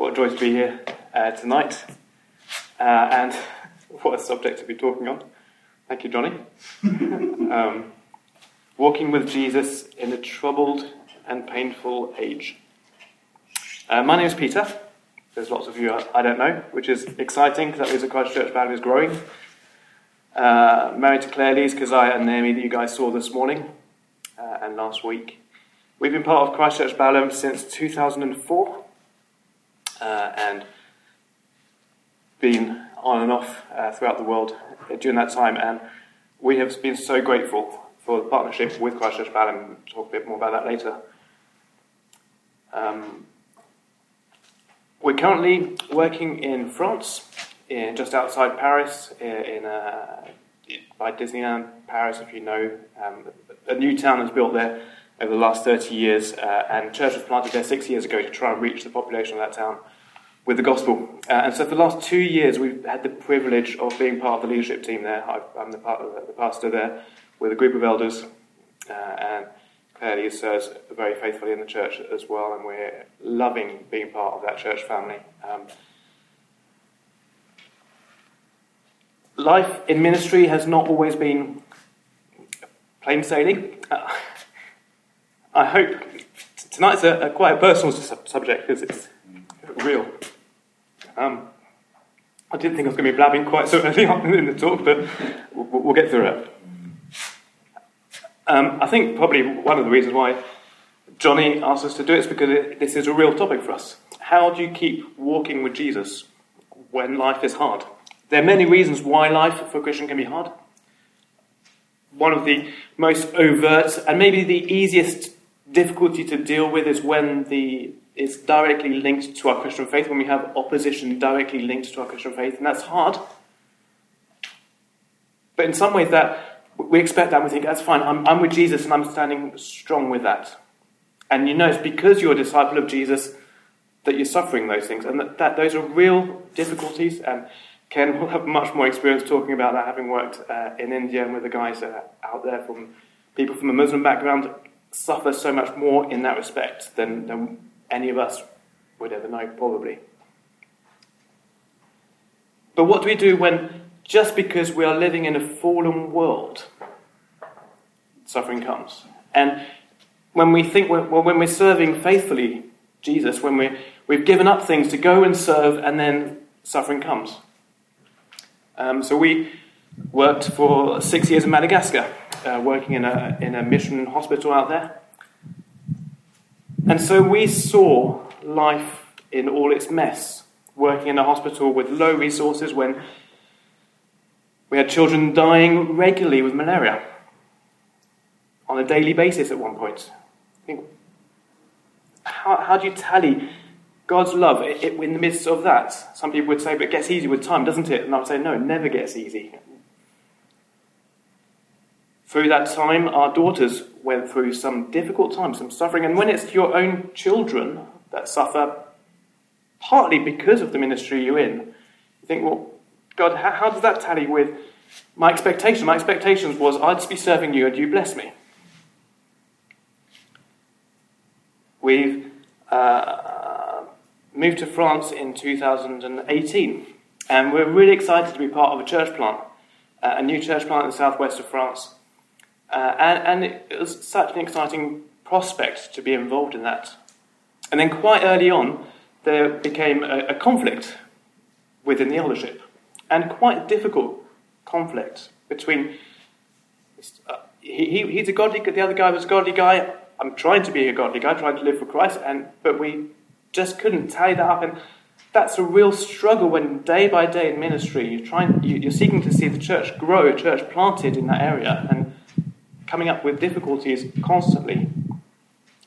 What a joy to be here uh, tonight. Uh, and what a subject to be talking on. Thank you, Johnny. um, walking with Jesus in a troubled and painful age. Uh, my name is Peter. There's lots of you I don't know, which is exciting because that means the Christ Church family is growing. Uh, married to Claire Lees, Keziah, and Naomi that you guys saw this morning uh, and last week. We've been part of Christchurch Balham since 2004 uh, and been on and off uh, throughout the world during that time. And we have been so grateful for the partnership with Christchurch Balham. We'll talk a bit more about that later. Um, we're currently working in France, in, just outside Paris, in, in uh, by Disneyland Paris, if you know. Um, a new town is built there over the last 30 years, uh, and church was planted there six years ago to try and reach the population of that town with the gospel. Uh, and so for the last two years, we've had the privilege of being part of the leadership team there. I, am the, part of the, the, pastor there with a group of elders, uh, and Claire serves very faithfully in the church as well, and we're loving being part of that church family. Um, life in ministry has not always been plain sailing. Uh, I hope tonight's a, a quite a personal subject because it's real. Um, I didn't think I was going to be blabbing quite so early on in the talk, but we'll, get through it. Um, I think probably one of the reasons why Johnny asked us to do it is because it, this is a real topic for us. How do you keep walking with Jesus when life is hard? There are many reasons why life for a Christian can be hard. One of the most overt and maybe the easiest difficulty to deal with is when the it's directly linked to our Christian faith, when we have opposition directly linked to our Christian faith, and that's hard. But in some ways, that we expect that we think that's fine. I'm, I'm with Jesus and I'm standing strong with that. And you know, it's because you're a disciple of Jesus that you're suffering those things, and that, that those are real difficulties. And Ken will have much more experience talking about that, having worked uh, in India and with the guys uh, out there from people from a Muslim background suffer so much more in that respect than, than any of us would ever know, probably. But what do we do when, just because we are living in a fallen world, suffering comes? And when we think, well, when we're serving faithfully Jesus, when we we've given up things to go and serve, and then suffering comes. Um, so we worked for six years in Madagascar uh, working in a, in a mission hospital out there. And so we saw life in all its mess, working in a hospital with low resources when we had children dying regularly with malaria on a daily basis at one point. Think, how, how do you tally God's love in the midst of that? Some people would say, but it gets easy with time, doesn't it? And I would say, no, it never gets easy. Through that time, our daughters went through some difficult times, some suffering. And when it's your own children that suffer, partly because of the ministry you're in, you think, well, God, how, how does that tally with my expectation? My expectations was I'd be serving you and you bless me. We've uh, moved to France in 2018, and we're really excited to be part of a church plant, uh, a new church plant in the southwest of France. Uh, and, and it was such an exciting prospect to be involved in that. And then quite early on, there became a, a conflict within the eldership, and quite a difficult conflict between. Uh, he, he's a godly. Guy, the other guy was a godly guy. I'm trying to be a godly guy, trying to live for Christ, and but we just couldn't tie that up. And that's a real struggle when day by day in ministry you're trying, you're seeking to see the church grow, church planted in that area, and coming up with difficulties constantly.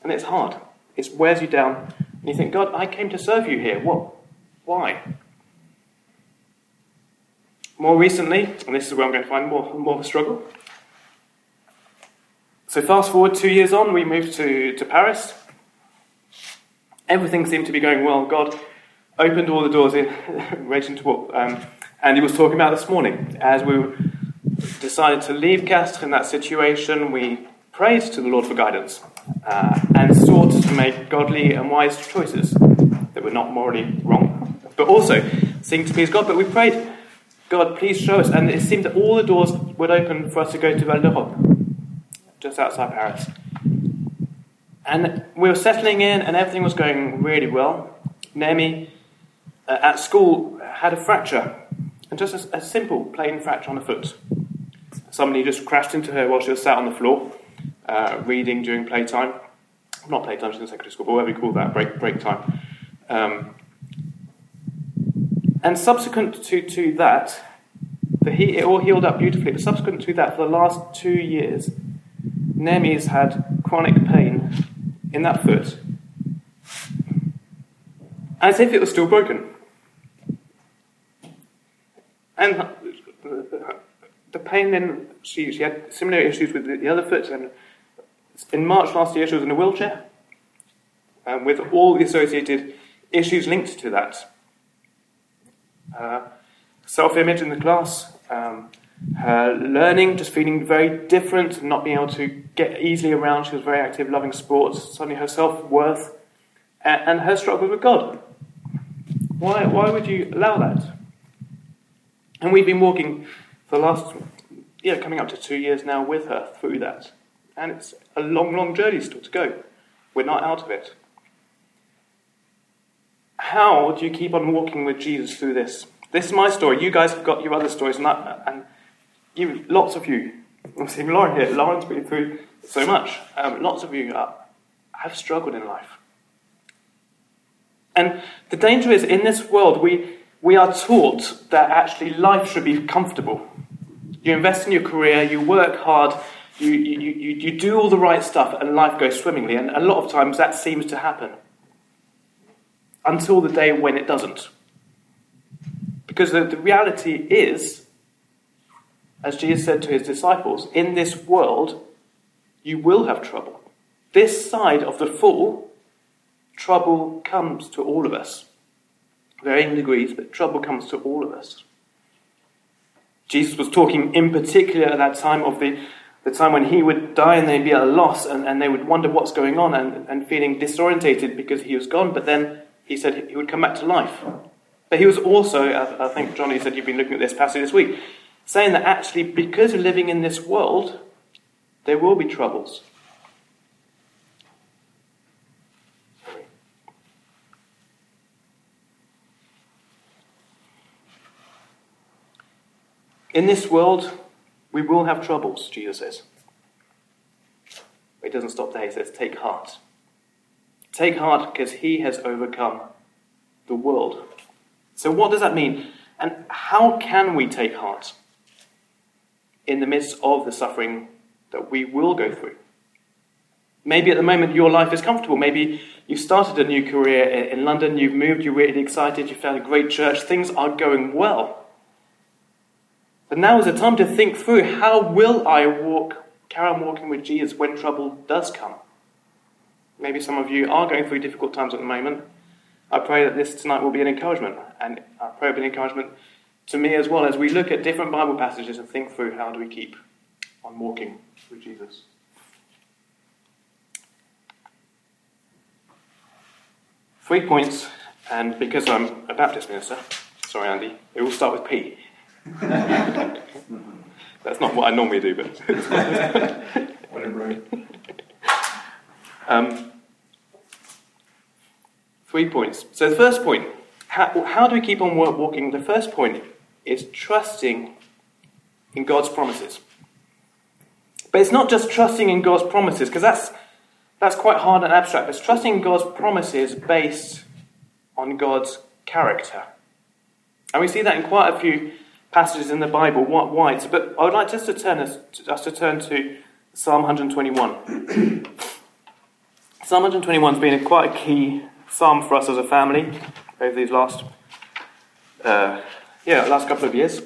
And it's hard. It wears you down. And you think, God, I came to serve you here. What? Why? More recently, and this is where I'm going to find more, more of a struggle. So, fast forward two years on, we moved to, to Paris. Everything seemed to be going well. God opened all the doors in relation to what um, Andy was talking about this morning as we were decided to leave Castres in that situation, we prayed to the Lord for guidance uh, and sought to make godly and wise choices that we're not morally wrong, but also seeking to please God. But we prayed, God, please show us. And it seemed that all the doors would open for us to go to Val d'Europe, just outside Paris. And we were settling in, and everything was going really well. Naomi uh, at school had a fracture, and just a, a, simple, plain fracture on the foot. Somebody just crashed into her while she was sat on the floor, uh, reading during playtime. Not playtime, she's in secondary school, but whatever you call that, break, break time. Um, and subsequent to, to that, the he, it all healed up beautifully, but subsequent to that, for the last two years, Naomi's had chronic pain in that foot, as if it was still broken. And the pain then, she, she had similar issues with the, the other foot, and in March last year she was in a wheelchair, um, with all the associated issues linked to that. Uh, Self image in the class, um, her learning, just feeling very different, not being able to get easily around. She was very active, loving sports. Suddenly, her self worth and, and her struggle with God. Why, why would you allow that? And we've been walking the last, yeah, coming up to two years now with her through that. And it's a long, long journey still to go. We're not out of it. How do you keep on walking with Jesus through this? This is my story. You guys have got your other stories, and, and you, lots of you, I'm seeing Lauren here. Lauren's been through so much. Um, lots of you are, have struggled in life. And the danger is in this world, we, we are taught that actually life should be comfortable. You invest in your career, you work hard, you, you, you, you do all the right stuff, and life goes swimmingly. And a lot of times that seems to happen until the day when it doesn't. Because the, the reality is as Jesus said to his disciples, in this world you will have trouble. This side of the fall, trouble comes to all of us. Varying degrees, but trouble comes to all of us. Jesus was talking in particular at that time of the, the time when he would die and they'd be at a loss and, and they would wonder what's going on and, and feeling disorientated because he was gone. But then he said he would come back to life. But he was also, I think Johnny said you've been looking at this passage this week, saying that actually, because we're living in this world, there will be troubles. In this world, we will have troubles, Jesus says. But he doesn't stop there. He says, Take heart. Take heart because he has overcome the world. So, what does that mean? And how can we take heart? in the midst of the suffering that we will go through. Maybe at the moment your life is comfortable. Maybe you've started a new career in London, you've moved, you're really excited, you've found a great church, things are going well. But now is the time to think through how will I walk, carry on walking with Jesus when trouble does come? Maybe some of you are going through difficult times at the moment. I pray that this tonight will be an encouragement, and I pray it will be an encouragement to me as well as we look at different Bible passages and think through how do we keep on walking with Jesus. Three points, and because I'm a Baptist minister, sorry Andy, it will start with P. That's not what I normally do, but. whatever. um, three points. So the first point, how, how do we keep on walking? The first point is trusting in God's promises. But it's not just trusting in God's promises, because that's, that's quite hard and abstract. It's trusting God's promises based on God's character. And we see that in quite a few passages in the Bible. Why? But I would like just to turn us, just to turn to Psalm 121. Psalm 121 has been a, quite a key psalm for us as a family over these last uh, yeah, last couple of years.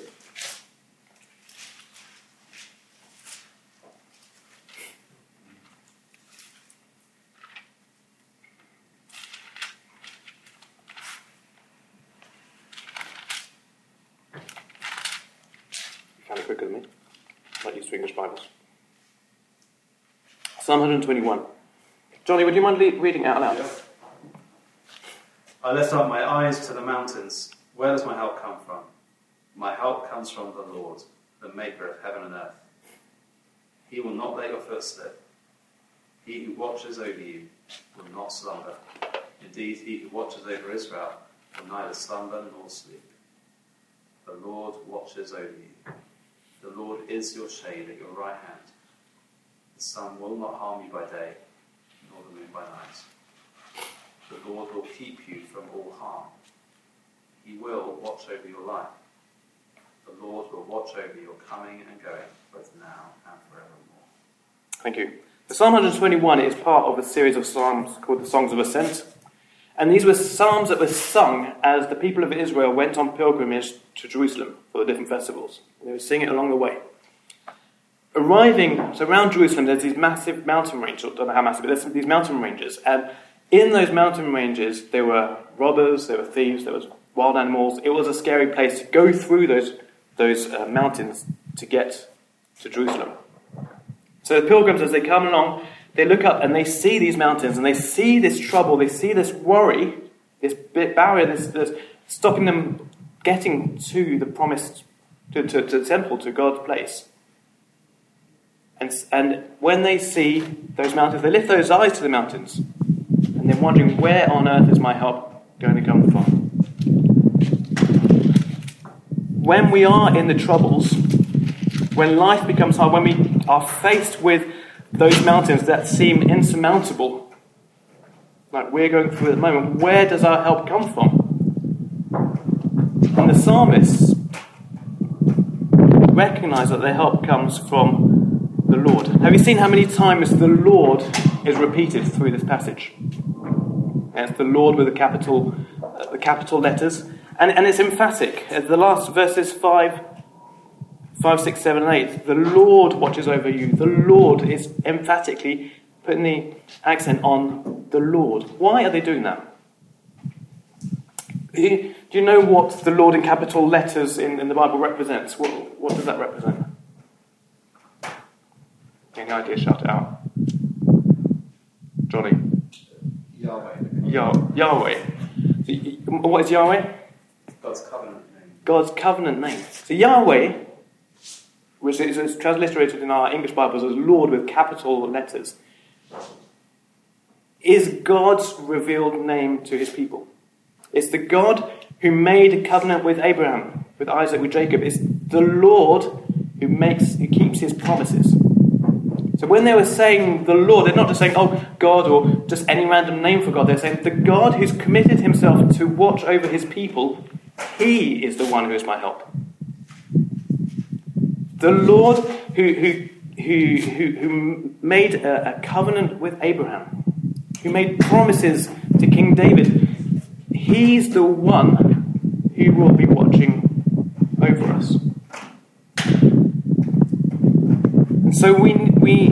Kind of quicker than me. Not used to English Bibles. Psalm 121. Johnny, would you mind reading out loud? I lift up my eyes to the mountains. Where does my help come from? My help comes from the Lord, the maker of heaven and earth. He will not let your foot slip. He who watches over you will not slumber. Indeed, he who watches over Israel will neither slumber nor sleep. The Lord watches over you. The Lord is your shade at your right hand. The sun will not harm you by day, nor the moon by night. The Lord will keep you from all harm. He will watch over your life. The Lord will watch over your coming and going, both now and forevermore. Thank you. The Psalm 121 is part of a series of psalms called the Songs of Ascent. And these were psalms that were sung as the people of Israel went on pilgrimage to Jerusalem for the different festivals. They would sing it along the way. Arriving, so around Jerusalem, there's these massive mountain ranges. I don't know how massive, but there's these mountain ranges. And in those mountain ranges, there were robbers, there were thieves, there was wild animals. It was a scary place to go through those, those uh, mountains to get to Jerusalem. So the pilgrims, as they come along, they look up and they see these mountains and they see this trouble, they see this worry, this barrier, this, this stopping them getting to the promised, to, to, to the temple, to God's place. And, and when they see those mountains, they lift those eyes to the mountains and they're wondering, where on earth is my help going to come from? When we are in the troubles, when life becomes hard, when we are faced with those mountains that seem insurmountable, like we're going through at the moment, where does our help come from? And the psalmists recognize that their help comes from the Lord. Have you seen how many times the Lord is repeated through this passage? It's the Lord with the capital, uh, the capital letters, and, and it's emphatic. The last verses five 5, 6, 7, and 8. The Lord watches over you. The Lord is emphatically putting the accent on the Lord. Why are they doing that? Do you know what the Lord in capital letters in, in the Bible represents? What, what does that represent? Any idea? Shout it out. Johnny. Yahweh. Yah- Yahweh. So, what is Yahweh? God's covenant name. God's covenant name. So Yahweh which is transliterated in our English Bibles as Lord with capital letters, is God's revealed name to his people. It's the God who made a covenant with Abraham, with Isaac, with Jacob. It's the Lord who makes, who keeps his promises. So when they were saying the Lord, they're not just saying, oh, God, or just any random name for God. They're saying the God who's committed himself to watch over his people, he is the one who is my help. The Lord who, who, who, who, who made a, a covenant with Abraham, who made promises to King David, he's the one who will be watching over us. And so we, we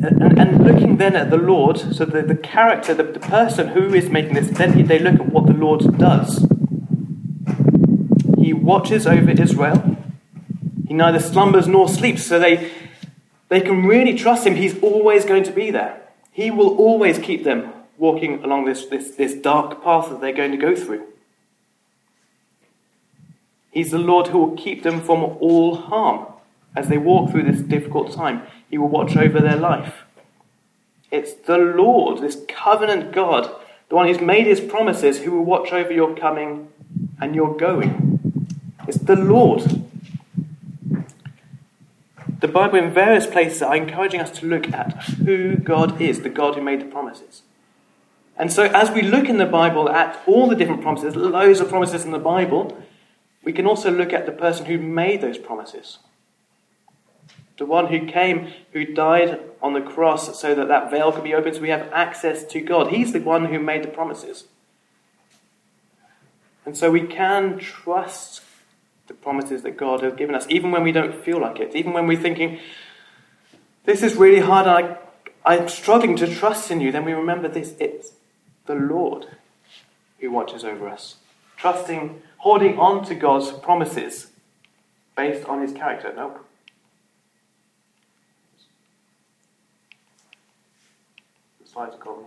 and, and, looking then at the Lord, so the, the character, the, the person who is making this, then they look at what the Lord does. He watches over Israel. He neither slumbers nor sleeps, so they, they can really trust him. He's always going to be there. He will always keep them walking along this, this, this dark path that they're going to go through. He's the Lord who will keep them from all harm as they walk through this difficult time. He will watch over their life. It's the Lord, this covenant God, the one who's made his promises, who will watch over your coming and your going. It's the Lord. The Bible, in various places, are encouraging us to look at who God is, the God who made the promises. And so, as we look in the Bible at all the different promises, loads of promises in the Bible, we can also look at the person who made those promises. The one who came, who died on the cross so that that veil could be opened so we have access to God. He's the one who made the promises. And so we can trust the promises that God has given us, even when we don't feel like it, even when we're thinking, this is really hard, I, I'm struggling to trust in you, then we remember this it's the Lord who watches over us. Trusting, holding on to God's promises based on his character. Nope. Slides are gone.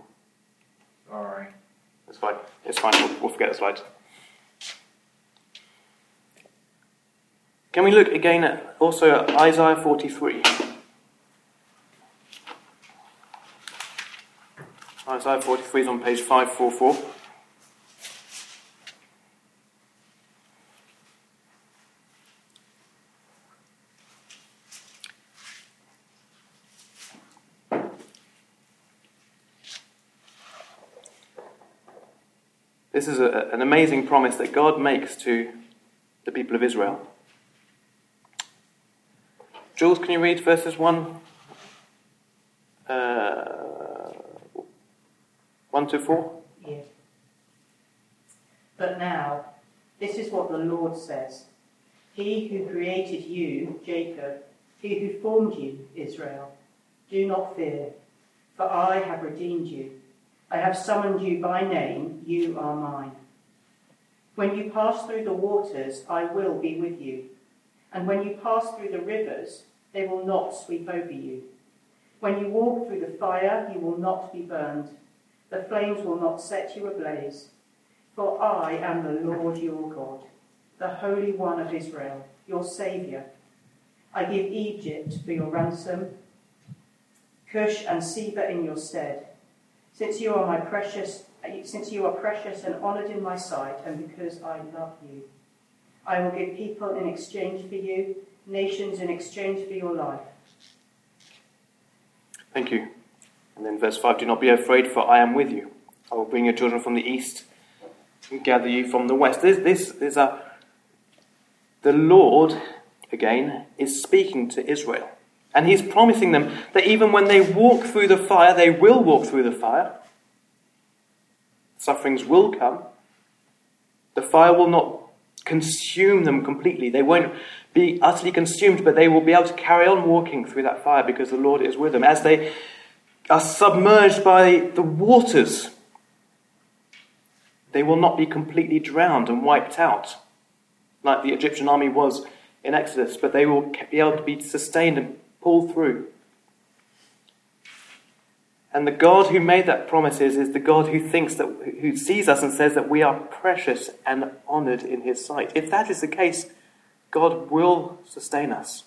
Sorry. It's fine. It's fine. We'll, we'll forget the slides. Can we look again at also at Isaiah 43? Isaiah 43 is on page 544. This is a, an amazing promise that God makes to the people of Israel. Jules, can you read verses 1, uh, 1 to 4? Yes. But now, this is what the Lord says He who created you, Jacob, he who formed you, Israel, do not fear, for I have redeemed you. I have summoned you by name, you are mine. When you pass through the waters, I will be with you. And when you pass through the rivers, they will not sweep over you. When you walk through the fire, you will not be burned. The flames will not set you ablaze. For I am the Lord your God, the Holy One of Israel, your Saviour. I give Egypt for your ransom, Cush and Seba in your stead. Since you are my precious, since you are precious and honoured in my sight, and because I love you, I will give people in exchange for you, nations in exchange for your life. Thank you. And then verse 5 Do not be afraid, for I am with you. I will bring your children from the east and gather you from the west. This, this is a. The Lord, again, is speaking to Israel. And he's promising them that even when they walk through the fire, they will walk through the fire. Sufferings will come. The fire will not consume them completely. They won't be utterly consumed, but they will be able to carry on walking through that fire because the Lord is with them. As they are submerged by the waters, they will not be completely drowned and wiped out like the Egyptian army was in Exodus, but they will be able to be sustained and pull through. And the God who made that promise is, is the God who thinks that, who sees us and says that we are precious and honored in his sight. If that is the case, God will sustain us.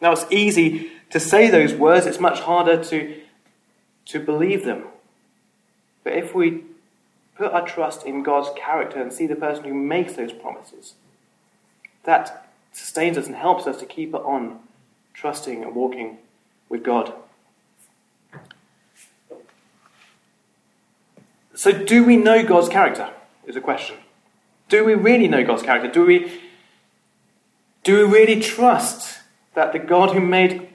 Now, it's easy to say those words, it's much harder to, to believe them. But if we put our trust in God's character and see the person who makes those promises, that sustains us and helps us to keep it on trusting and walking with God. So, do we know God's character? Is a question. Do we really know God's character? Do we, do we really trust that the God who made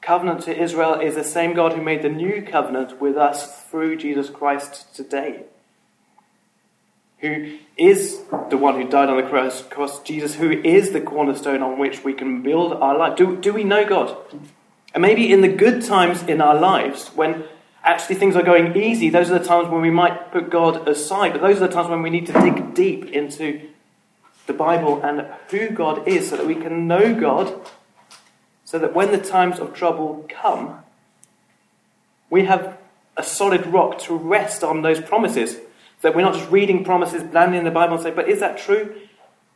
covenant to Israel is the same God who made the new covenant with us through Jesus Christ today? Who is the one who died on the cross, cross Jesus, who is the cornerstone on which we can build our life? Do, do we know God? And maybe in the good times in our lives, when actually things are going easy, those are the times when we might put God aside, but those are the times when we need to dig deep into the Bible and who God is so that we can know God, so that when the times of trouble come, we have a solid rock to rest on those promises. That we're not just reading promises blandly in the Bible and say, but is that true?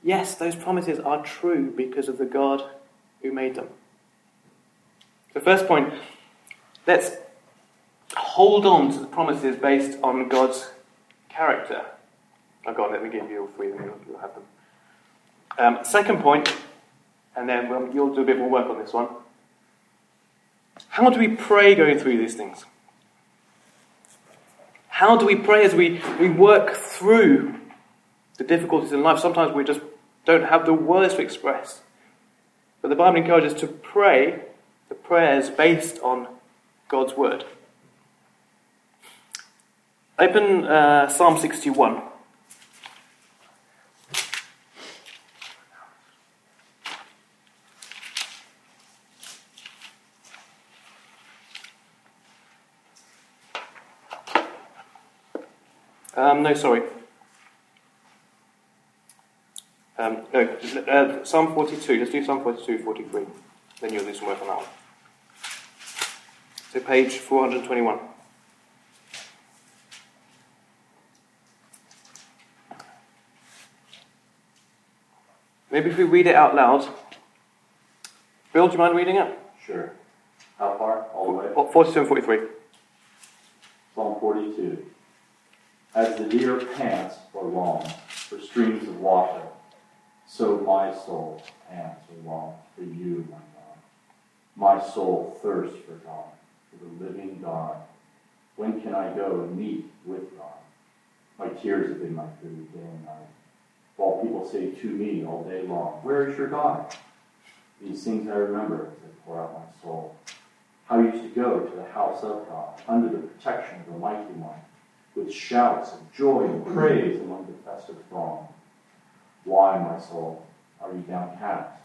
Yes, those promises are true because of the God who made them. The first point, let's hold on to the promises based on God's character. Oh God, let me give you all three, you'll have them. Um, second point, and then we'll, you'll do a bit more work on this one. How do we pray going through these things? How do we pray as we, we work through the difficulties in life? Sometimes we just don't have the words to express. But the Bible encourages us to pray the prayers based on God's Word. Open uh, Psalm 61. Um, no, sorry. Um, no, uh, Psalm 42. Let's do Psalm 42, 43. Then you'll do some work on that one. So, page 421. Maybe if we read it out loud. Bill, do you mind reading it? Sure. How far? All the way? 42 and 43. Psalm 42. As the deer pants for long for streams of water, so my soul pants or longs for you, my God. My soul thirsts for God, for the living God. When can I go and meet with God? My tears have been my food day and night. While people say to me all day long, Where is your God? These things I remember as I pour out my soul. How I used to go to the house of God, under the protection of the mighty one, with shouts of joy and praise among the festive throng. Why, my soul, are you downcast?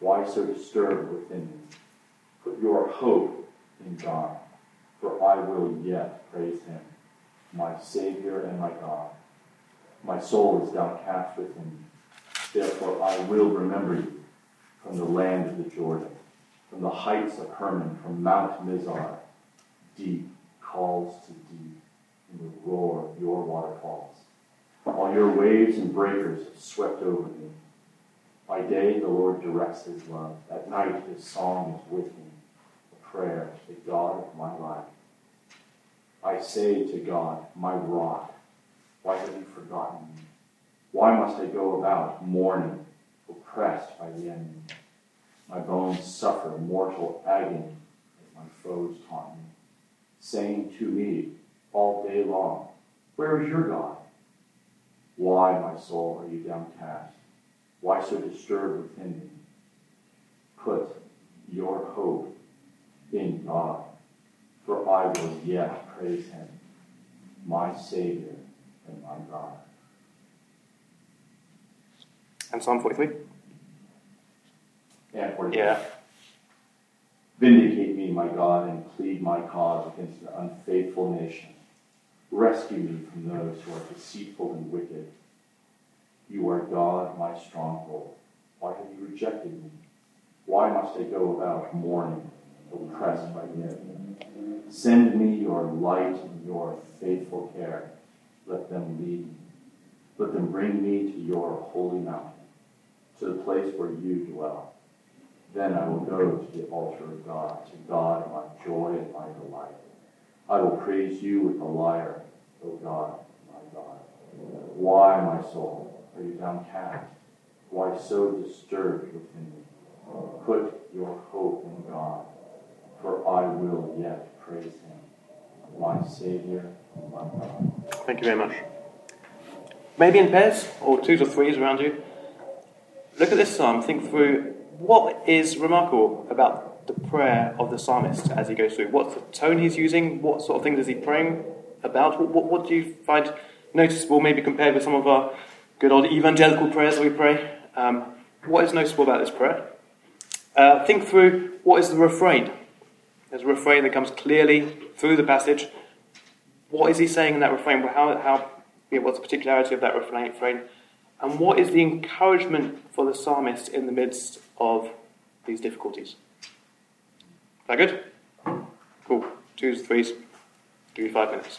Why so disturbed within me? Put your hope in God, for I will yet praise him, my Savior and my God. My soul is downcast within me. Therefore I will remember you from the land of the Jordan, from the heights of Hermon, from Mount Mizar. Deep calls to deep the roar of your waterfalls. All your waves and breakers have swept over me. By day the Lord directs his love. At night his song is with me, a prayer to the God of my life. I say to God, my rock, why have you forgotten me? Why must I go about mourning, oppressed by the enemy? My bones suffer mortal agony as my foes taunt me, saying to me all day long, Where is your God? Why, my soul, are you downcast? Why so disturbed within me? Put your hope in God, for I will yet praise him, my Savior and my God. And Psalm 43? And for Yeah. Vindicate me, my God, and plead my cause against an unfaithful nation. Rescue me from those who are deceitful and wicked. You are God, my stronghold. Why have you rejected me? Why must I go about mourning, oppressed by the? Send me your light and your faithful care. Let them lead me. Let them bring me to your holy mountain, to the place where you dwell. Then I will go to the altar of God, to God my joy and my delight. I will praise you with the lyre, O God, my God. Why, my soul, are you downcast? Why so disturbed within me? Put your hope in God, for I will yet praise him, my Savior my God. Thank you very much. Maybe in pairs or twos or threes around you. Look at this psalm. Think through what is remarkable about the prayer of the psalmist as he goes through. What's the tone he's using? What sort of things is he praying about? What, what, what do you find noticeable, maybe compared with some of our good old evangelical prayers that we pray? Um, what is noticeable about this prayer? Uh, think through what is the refrain. There's a refrain that comes clearly through the passage. What is he saying in that refrain? How, how, know, what's the particularity of that refrain? And what is the encouragement for the psalmist in the midst of these difficulties? That good? Cool. Twos, threes. Give you five minutes.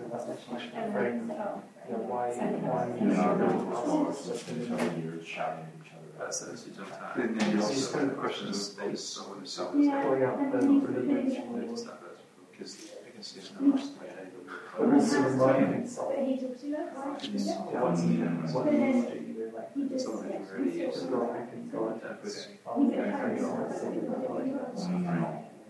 mean, that's not the, I mean, all those. Yes, biblical scholarship suggests for one psalm and years shouting at each other. That's actually just that. Then then you also have the question of they saw themselves. They just that verse. Because I can see it's not just the way they look. But he talks to that, right? Something really is.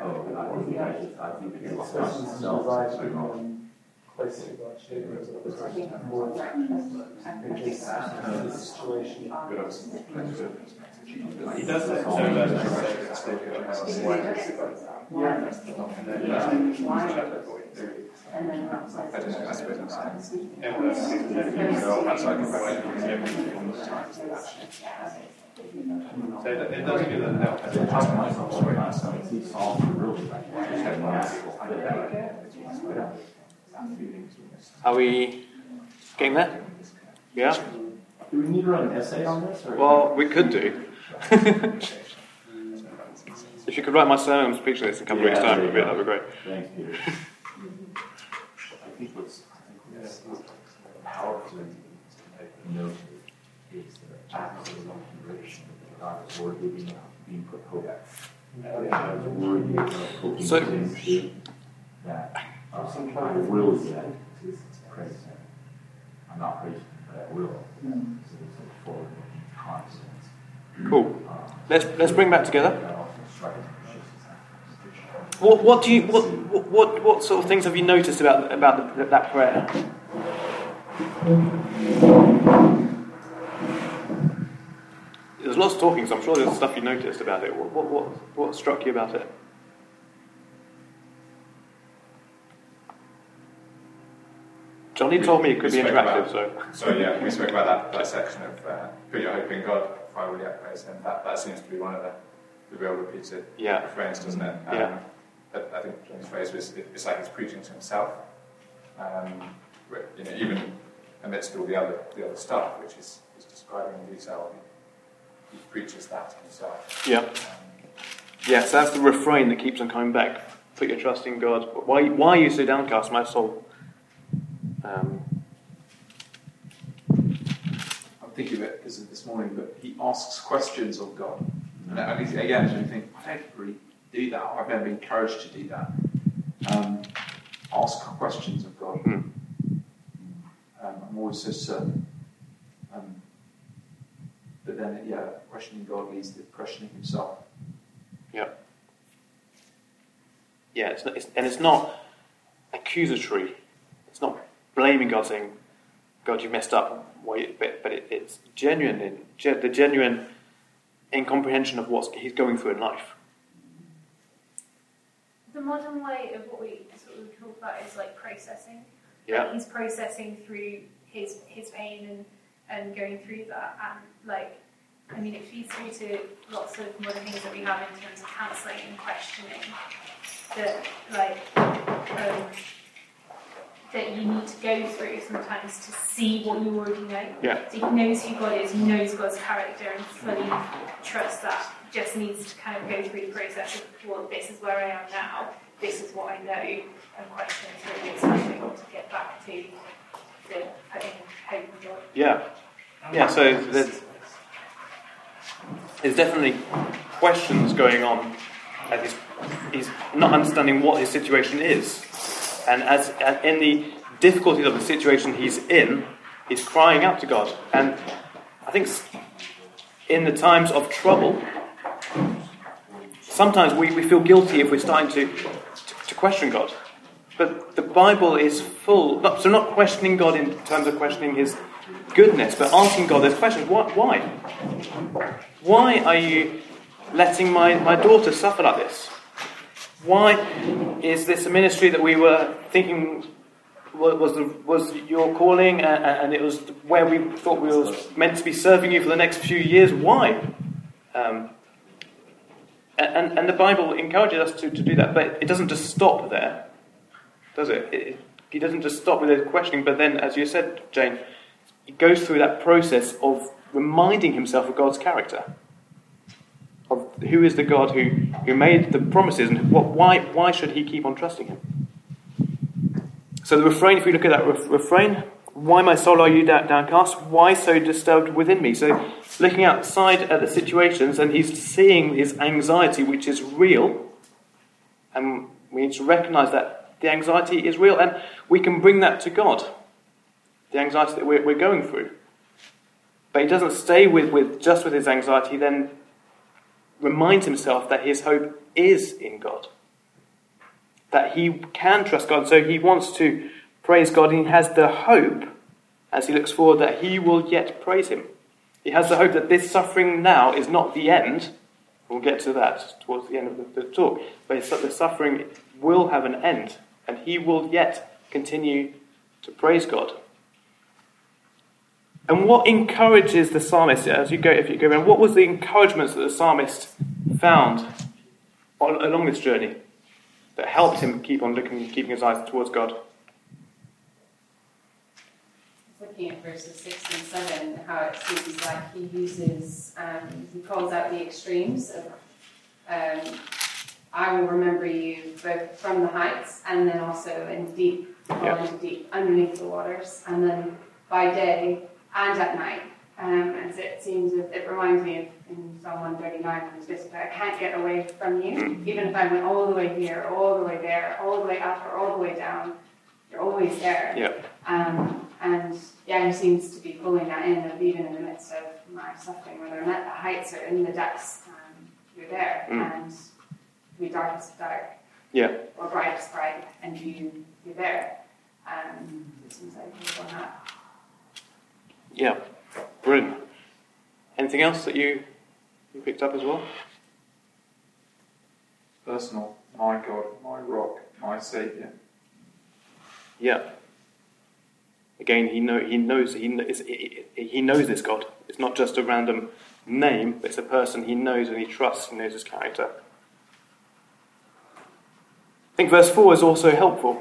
oh, I think I just, I think it's self, But obviously, plenty of evidence. He does that. So that's I don't know, I suppose I'm saying. And that's- So that's like if I went to the times that actually. So it it doesn't give them help. Are really like, just magical. Are we getting there? Yeah? Do we need to write an essay on this, or? Well, we could do. if you could write my sermon, I'm speaking this in a couple of weeks' time, that'd be, that'd be great. Thanks, Peter. I think what's, I think what's powerful to note is the absolute conviction that God's word being, being put hope. God's word being put hope So- into that, uh, I will yet praise him. I'm not praising him, but I will. So there's a forward looking confidence. Cool. Uh, Let's, let's bring back together. that often strikes me as just- What, what do you, what, what- what, what sort of things have you noticed about, about the, that prayer? Lots of talking, so I'm sure there's stuff you noticed about it. What, what, what, what struck you about it? Johnny told me it could be interactive, about- so. So yeah, we spoke about that, that section of uh, put your hope in God, I will yet praise Him. That, that seems to be one of the, the real repeated Yeah. refrains, doesn't it? Um, Yeah. I think Johnny's phrase was it, it's like he's preaching to himself. Um, you know, even amidst all the other the other stuff, which is he's describing in detail, he, he preaches that himself. Yeah. Um, Yes, that's the refrain that keeps on coming back. Put your trust in God. Why, why are you so downcast, my soul? Um, I'm thinking of it because this morning, but he asks questions of God. And I mean, again, so you think, I don't really do that, I've never been encouraged to do that. Um, ask questions of God. Hmm. Um, I'm always so certain. But then, yeah, questioning God leads to questioning himself. yeah. Yeah, it's not, it's, and it's not accusatory. It's not blaming God, saying, God, you messed up. Why But, but it, it's genuine, in, ge- the genuine incomprehension of what he's going through in life. The modern way of what we sort of talk about is like processing. Yeah. Like he's processing through his his pain and and going through that, and like I mean, it feeds through to lots of more things that we have in terms of counselling and questioning. That, like, um, that you need to go through sometimes to see what you already know. Yeah. So he knows who God is, he knows God's character, and fully trusts that. Just needs to kind of go through the process of, well, this is where I am now, this is what I know, and question it makes me able to get back to the putting hope in God. Yeah. Yeah, so there's, there's definitely questions going on. He's, he's not understanding what his situation is. And as and in the difficulties of the situation he's in, he's crying out to God. And I think in the times of trouble, sometimes we, we feel guilty if we're starting to, to, to question God. But the Bible is full, so not questioning God in terms of questioning his goodness, but asking God those questions. Why? Why, are you letting my, my daughter suffer like this? Why is this a ministry that we were thinking was, was your calling and, and it was where we thought we were meant to be serving you for the next few years? Why? Um, and, and the Bible encourages us to, to do that, but it doesn't just stop there, does it? it? He doesn't just stop with his questioning, but then, as you said, Jane, he goes through that process of reminding himself of God's character, of who is the God who, who made the promises, and what, why, why should he keep on trusting him? So the refrain, if we look at that ref- refrain, why my soul are you downcast? Why so disturbed within me? So looking outside at the situations, and he's seeing his anxiety, which is real, and we need to recognize that the anxiety is real, and we can bring that to God. The anxiety that we're, going through. But he doesn't stay with, with just with his anxiety, he then reminds himself that his hope is in God. That he can trust God. So he wants to praise God, and he has the hope as he looks forward that he will yet praise him. He has the hope that this suffering now is not the end. We'll get to that towards the end of the, the talk. But the suffering will have an end, and he will yet continue to praise God. And what encourages the psalmist as you go, if you go around, what was the encouragements that the psalmist found on, along this journey that helped him keep on looking, keeping his eyes towards God? looking at verses 6 and 7, how it seems like he uses, um, he calls out the extremes of, um, I will remember you both from the heights and then also in deep, Yeah. into deep, underneath the waters, and then by day and at night. Um, and so it seems, that it reminds me of in Psalm 139, when it's basically, I can't get away from you, even if I went all the way here, all the way there, all the way up or all the way down, you're always there. Yeah. Um, and yeah, he seems to be pulling that in of even in the midst of my suffering, whether I'm at the heights or in the depths, um, you're there. Mm. And be darkest dark Yeah. or brightest bright, and you, you're there. Um, it seems like he's on that. Yeah. Brilliant. Anything else that you, you picked up as well? Personal, my God, my rock, my Saviour. Yeah. Again, he know he knows he kn- he he knows this God. It's not just a random name, but it's a person he knows and he trusts. He knows his character. Think verse four is also helpful.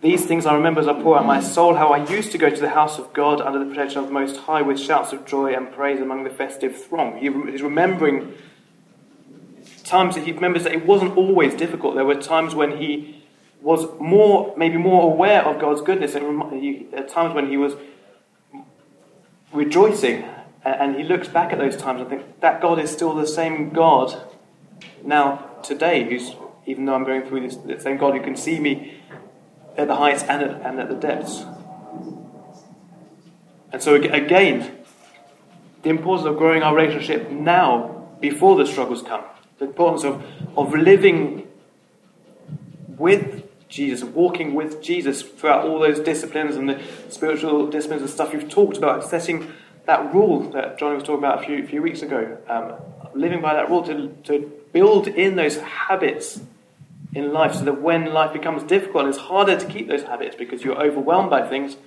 These things I remember as I pour out my soul, how I used to go to the house of God under the protection of the Most High with shouts of joy and praise among the festive throng. He, he's remembering times that he remembers that it wasn't always difficult. There were times when he was more, maybe more aware of God's goodness, and at times when he was rejoicing, and he looks back at those times and thinks that God is still the same God now today. Who's even though I'm going through this, same God who can see me at the heights and at, and at the depths. And so again, the importance of growing our relationship now, before the struggles come. The importance of, of living with Jesus, walking with Jesus throughout all those disciplines and the spiritual disciplines and stuff you've talked about, setting that rule that Johnny was talking about a few, few weeks ago, um, living by that rule to, to build in those habits in life so that when life becomes difficult, it's harder to keep those habits because you're overwhelmed by things.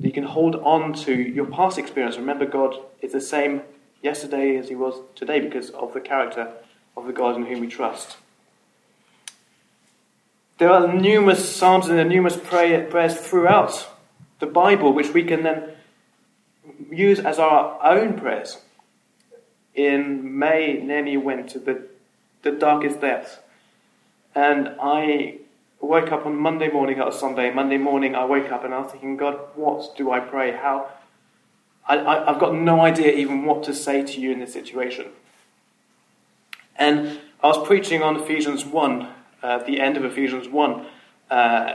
You can hold on to your past experience. Remember, God is the same yesterday as he was today because of the character of the God in whom we trust. There are numerous psalms and there are numerous pray- prayers throughout the Bible which we can then use as our own prayers. In May, Naomi went to the, the darkest depths. And I woke up on Monday morning, that Sunday. Monday morning, I wake up and I was thinking, God, what do I pray? How? I, I, I've got no idea even what to say to you in this situation. And I was preaching on Ephesians 1, uh, the end of Ephesians 1, uh,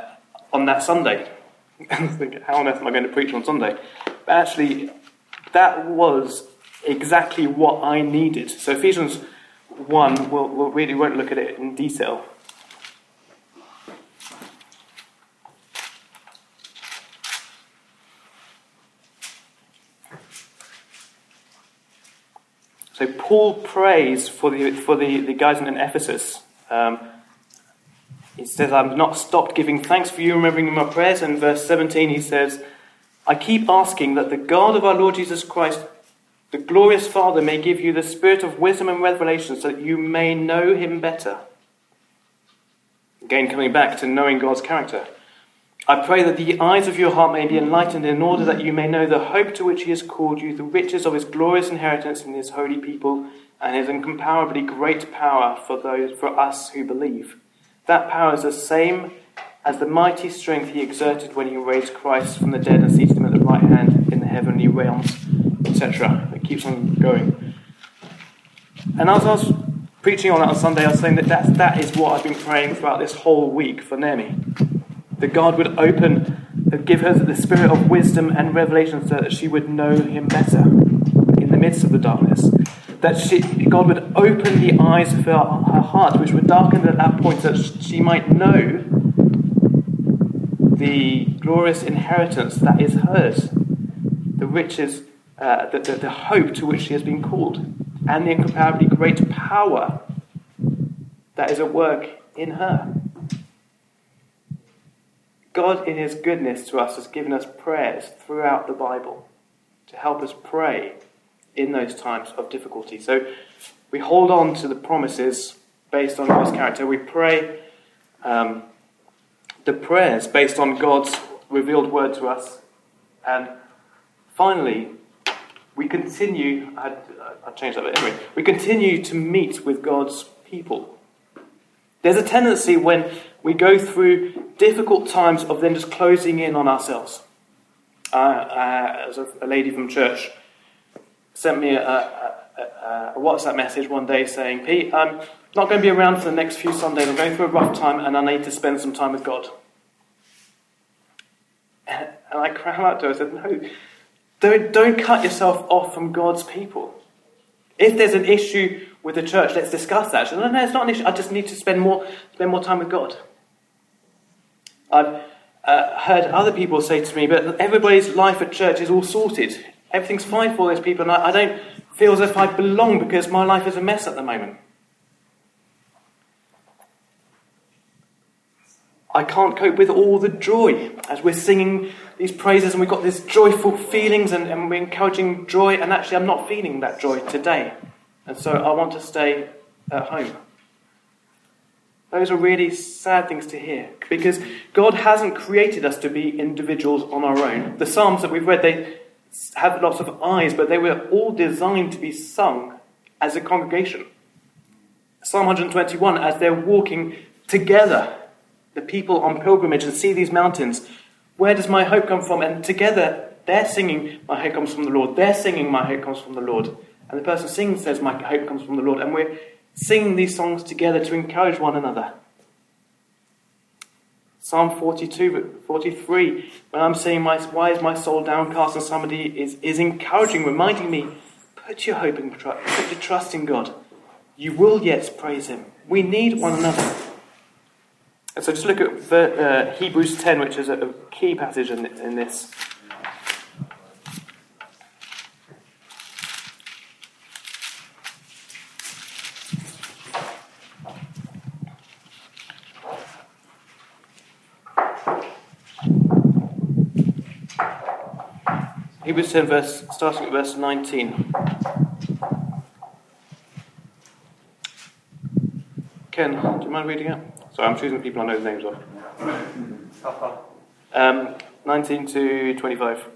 on that Sunday. I was thinking, how on earth am I going to preach on Sunday? But actually, that was exactly what I needed. So Ephesians 1, we'll, we'll really won't look at it in detail. So Paul prays for the, for the, the guys in Ephesus. Um, he says, I've not stopped giving thanks for you, remembering my prayers. And verse 17, he says, I keep asking that the God of our Lord Jesus Christ, the glorious Father, may give you the spirit of wisdom and revelation so that you may know him better. Again, coming back to knowing God's character. I pray that the eyes of your heart may be enlightened in order that you may know the hope to which he has called you, the riches of his glorious inheritance in his holy people, and his incomparably great power for those for us who believe. That power is the same as the mighty strength he exerted when he raised Christ from the dead and seated him at the right hand in the heavenly realms, etc. It keeps on going. And as I was preaching on that on Sunday, I was saying that that, that is what I've been praying throughout this whole week for Naomi that God would open, give her the spirit of wisdom and revelation so that she would know Him better in the midst of the darkness. That she, God would open the eyes of her, her heart, which were darkened at that point, so that she might know the glorious inheritance that is hers, the riches, uh, the, the, the hope to which she has been called, and the incomparably great power that is at work in her. God, in His goodness to us, has given us prayers throughout the Bible to help us pray in those times of difficulty. So we hold on to the promises based on God's character. We pray um, the prayers based on God's revealed word to us. And finally, we continue, I, will change that anyway, we continue to meet with God's people. There's a tendency when we go through difficult times of then just closing in on ourselves. Uh, uh, a, lady from church sent me a, a, a, WhatsApp message one day saying, Pete, I'm not going to be around for the next few Sundays. I'm going through a rough time and I need to spend some time with God. And, and I cried out to her, I said, No, don't, don't cut yourself off from God's people. If there's an issue with the church, let's discuss that. no, no, it's not an issue. I just need to spend more, spend more time with God. I've uh, heard other people say to me, but everybody's life at church is all sorted. Everything's fine for those people, and I, I don't feel as if I belong because my life is a mess at the moment. I can't cope with all the joy as we're singing these praises and we've got these joyful feelings and, and, we're encouraging joy, and actually, I'm not feeling that joy today. And so I want to stay at home. Those are really sad things to hear because God hasn't created us to be individuals on our own. The Psalms that we've read, they have lots of eyes, but they were all designed to be sung as a congregation. Psalm 121, as they're walking together, the people on pilgrimage and see these mountains, where does my hope come from? And together, they're singing, My hope comes from the Lord. They're singing, My hope comes from the Lord. And the person singing says, My hope comes from the Lord. And we're singing these songs together to encourage one another. Psalm 42, 43, when I'm saying, my, Why is my soul downcast? And somebody is, is encouraging, reminding me, Put your hope and put your trust in God. You will yet praise Him. We need one another. And so just look at uh, Hebrews 10, which is a, a key passage in, in this. Hebrews 10, verse, starting at verse 19. Ken, do you mind reading it? Sorry, I'm choosing people I know the names of. Um, 19 to 25.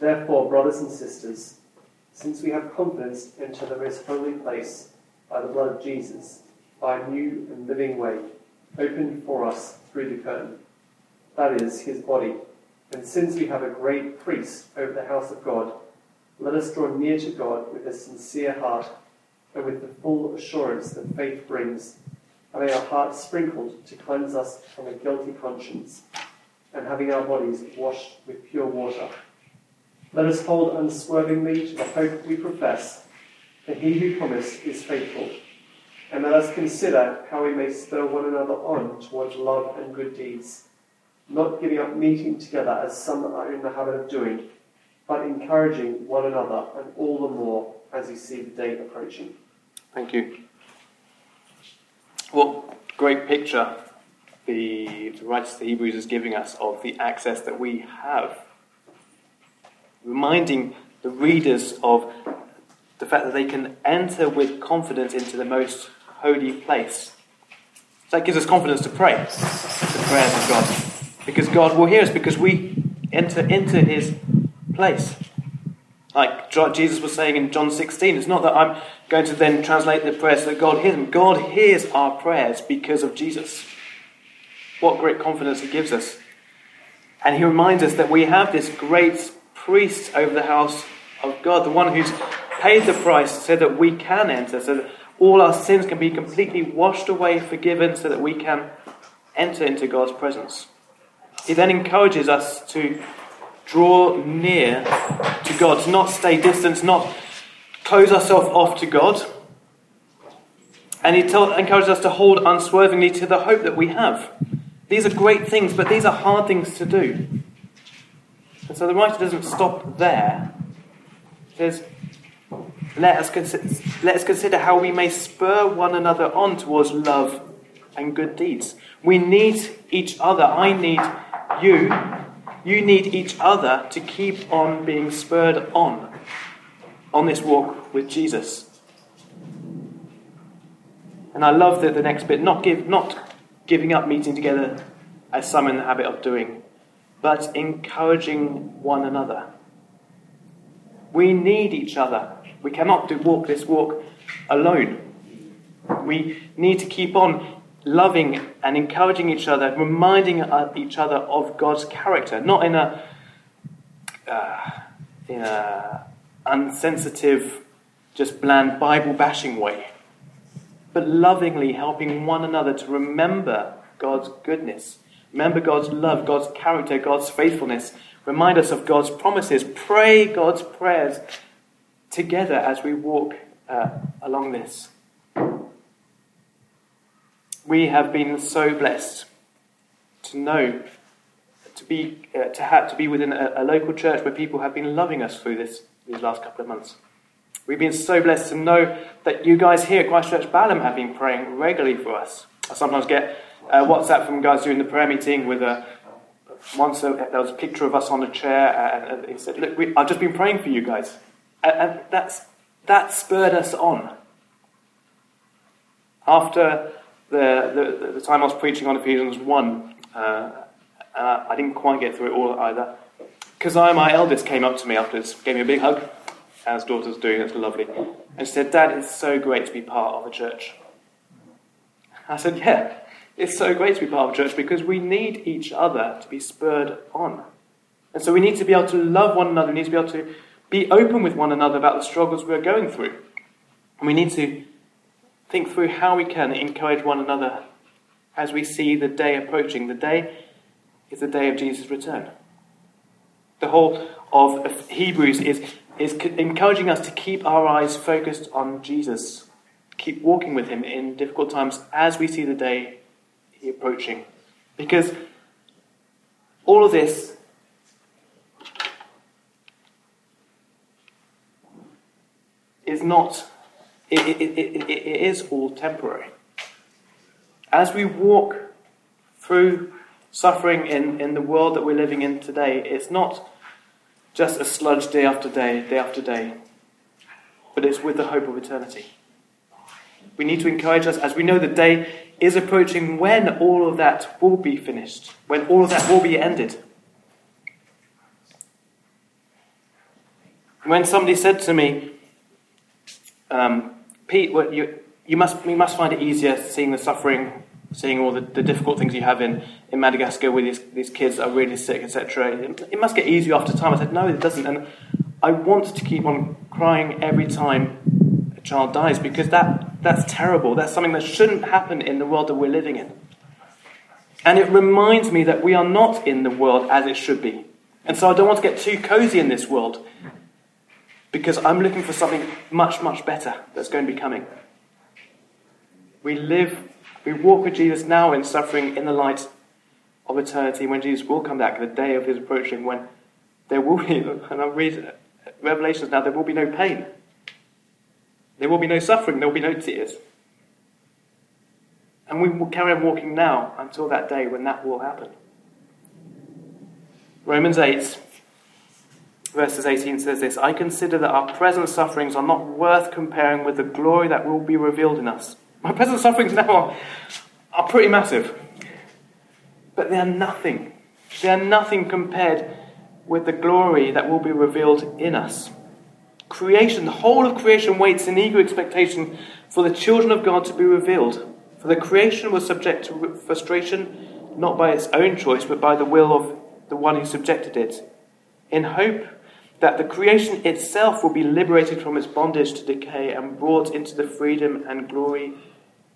Therefore, brothers and sisters, since we have confidence into the most holy place by the blood of Jesus, by a new and living way, opened for us through the curtain, that is, his body and since we have a great priest over the house of God, let us draw near to God with a sincere heart and with the full assurance that faith brings, having our hearts sprinkled to cleanse us from a guilty conscience, and having our bodies washed with pure water. Let us hold unswervingly to the hope we profess, for he who promised is faithful. And let us consider how we may spur one another on towards love and good deeds, not giving up meeting together as some are in the habit of doing, but encouraging one another, and all the more as you see the day approaching. Thank you. What great picture the, the writer of the Hebrews is giving us of the access that we have. Reminding the readers of the fact that they can enter with confidence into the most holy place. So that gives us confidence to pray the prayers of God. Because God will hear us because we enter into his place. Like Jesus was saying in John 16, it's not that I'm going to then translate the prayers that God hears them. God hears our prayers because of Jesus. What great confidence He gives us. And He reminds us that we have this great priest over the house of God, the one who's paid the price so that we can enter, so that all our sins can be completely washed away, forgiven, so that we can enter into God's presence. He then encourages us to draw near to God, to not stay distant, not close ourselves off to God. And he tell, encourages us to hold unswervingly to the hope that we have. These are great things, but these are hard things to do. And so the writer doesn't stop there. He says, let us, consider, let us consider how we may spur one another on towards love and good deeds. We need each other. I need you you need each other to keep on being spurred on on this walk with Jesus. And I love that the next bit, not give not giving up meeting together as some in the habit of doing, but encouraging one another. We need each other. We cannot do walk this walk alone. We need to keep on loving and encouraging each other, reminding each other of God's character, not in a uh, in a unsensitive, just bland Bible bashing way, but lovingly helping one another to remember God's goodness, remember God's love, God's character, God's faithfulness, remind us of God's promises, pray God's prayers together as we walk uh, along this we have been so blessed to know, to be, uh, to, have, to be within a, a, local church where people have been loving us through this, these last couple of months. We've been so blessed to know that you guys here at Christchurch Balham have been praying regularly for us. I sometimes get uh, WhatsApp from guys during the prayer meeting with a once there was a picture of us on a chair, and, he said, "Look, we, I've just been praying for you guys," and, and that's that spurred us on. After the, the, the time I was preaching on Ephesians 1, uh, and I, I, didn't quite get through it all either. Keziah, my eldest, came up to me afterwards, gave me a big hug, as daughter's doing, it's lovely, and she said, Dad, it's so great to be part of a church. I said, Yeah, it's so great to be part of a church because we need each other to be spurred on. And so we need to be able to love one another, we need to be able to be open with one another about the struggles we're going through. And we need to think through how we can encourage one another as we see the day approaching. The day is the day of Jesus' return. The whole of Hebrews is, is encouraging us to keep our eyes focused on Jesus, keep walking with him in difficult times as we see the day approaching. Because all of this is not it, it, it, is all temporary. As we walk through suffering in, in the world that we're living in today, it's not just a sludge day after day, day after day, but it's with the hope of eternity. We need to encourage us as we know the day is approaching when all of that will be finished, when all of that will be ended. When somebody said to me, um, Pete, you, you, must, must find it easier seeing the suffering, seeing all the, the difficult things you have in, in Madagascar where these, these kids are really sick, etc. It, it must get easier after time. I said, no, it doesn't. And I want to keep on crying every time a child dies because that, that's terrible. That's something that shouldn't happen in the world that we're living in. And it reminds me that we are not in the world as it should be. And so I don't want to get too cozy in this world because I'm looking for something much, much better that's going to be coming. We live, we walk with Jesus now in suffering in the light of eternity when Jesus will come back, the day of his approaching, when there will be, and I read Revelations now, there will be no pain. There will be no suffering, there will be no tears. And we will carry on walking now until that day when that will happen. Romans 8, verses 18 says this I consider that our present sufferings are not worth comparing with the glory that will be revealed in us. My present sufferings now are, are pretty massive, but they are nothing. They are nothing compared with the glory that will be revealed in us. Creation, the whole of creation waits in eager expectation for the children of God to be revealed. For the creation was subject to frustration, not by its own choice, but by the will of the one who subjected it, in hope that the creation itself will be liberated from its bondage to decay and brought into the freedom and glory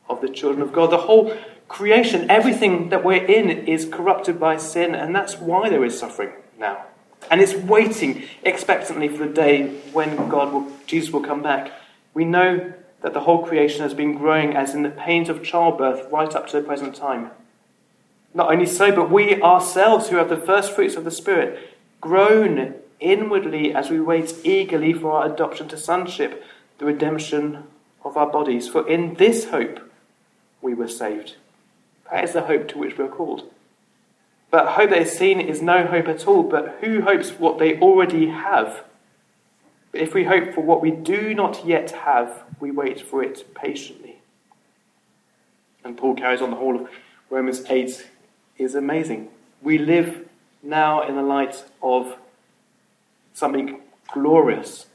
of the children of God. The whole creation, everything that we're in, is corrupted by sin, and that's why there is suffering now. And it's waiting expectantly for the day when God will, Jesus will come back. We know that the whole creation has been growing as in the pains of childbirth right up to the present time. Not only so, but we ourselves, who have the first fruits of the Spirit, groan inwardly as we wait eagerly for our adoption to sonship, the redemption of our bodies. For in this hope we were saved. That is the hope to which we are called. But hope that is seen is no hope at all, but who hopes what they already have? If we hope for what we do not yet have, we wait for it patiently. And Paul carries on the whole of Romans 8 is amazing. We live now in the light of something glorious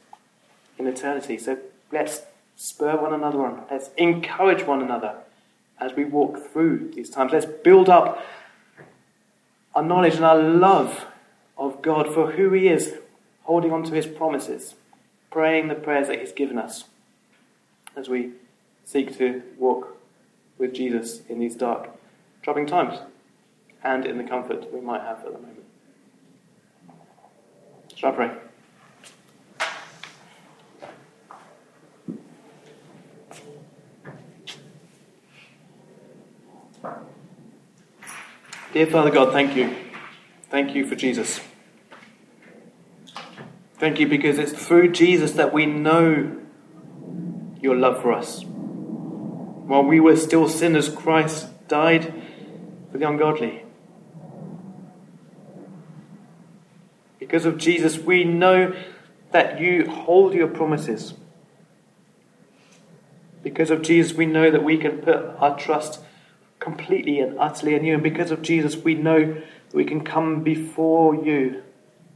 in eternity. So let's spur one another on. Let's encourage one another as we walk through these times. Let's build up our knowledge and our love of God for who He is, holding on to His promises, praying the prayers that He's given us as we seek to walk with Jesus in these dark, troubling times and in the comfort we might have at the moment. Shall I pray? Dear Father God, thank you. Thank you for Jesus. Thank you because it's through Jesus that we know your love for us. While we were still sinners, Christ died for the ungodly. Because of Jesus, we know that you hold your promises. Because of Jesus, we know that we can put our trust completely and utterly in you. And because of Jesus, we know that we can come before you,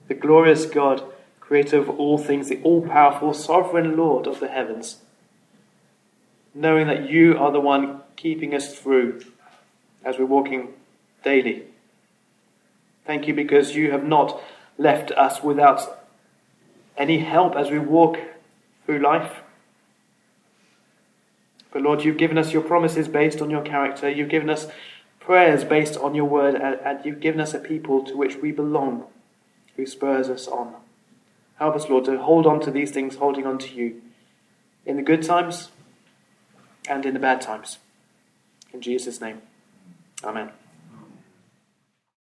the glorious God, creator of all things, the all powerful, sovereign Lord of the heavens, knowing that you are the one keeping us through as we're walking daily. Thank you because you have not left us without any help as we walk through life. But Lord, you've given us your promises based on your character. You've given us prayers based on your word, and, you've given us a people to which we belong, who spurs us on. Help us, Lord, to hold on to these things, holding on to you in the good times and in the bad times. In Jesus' name, Amen.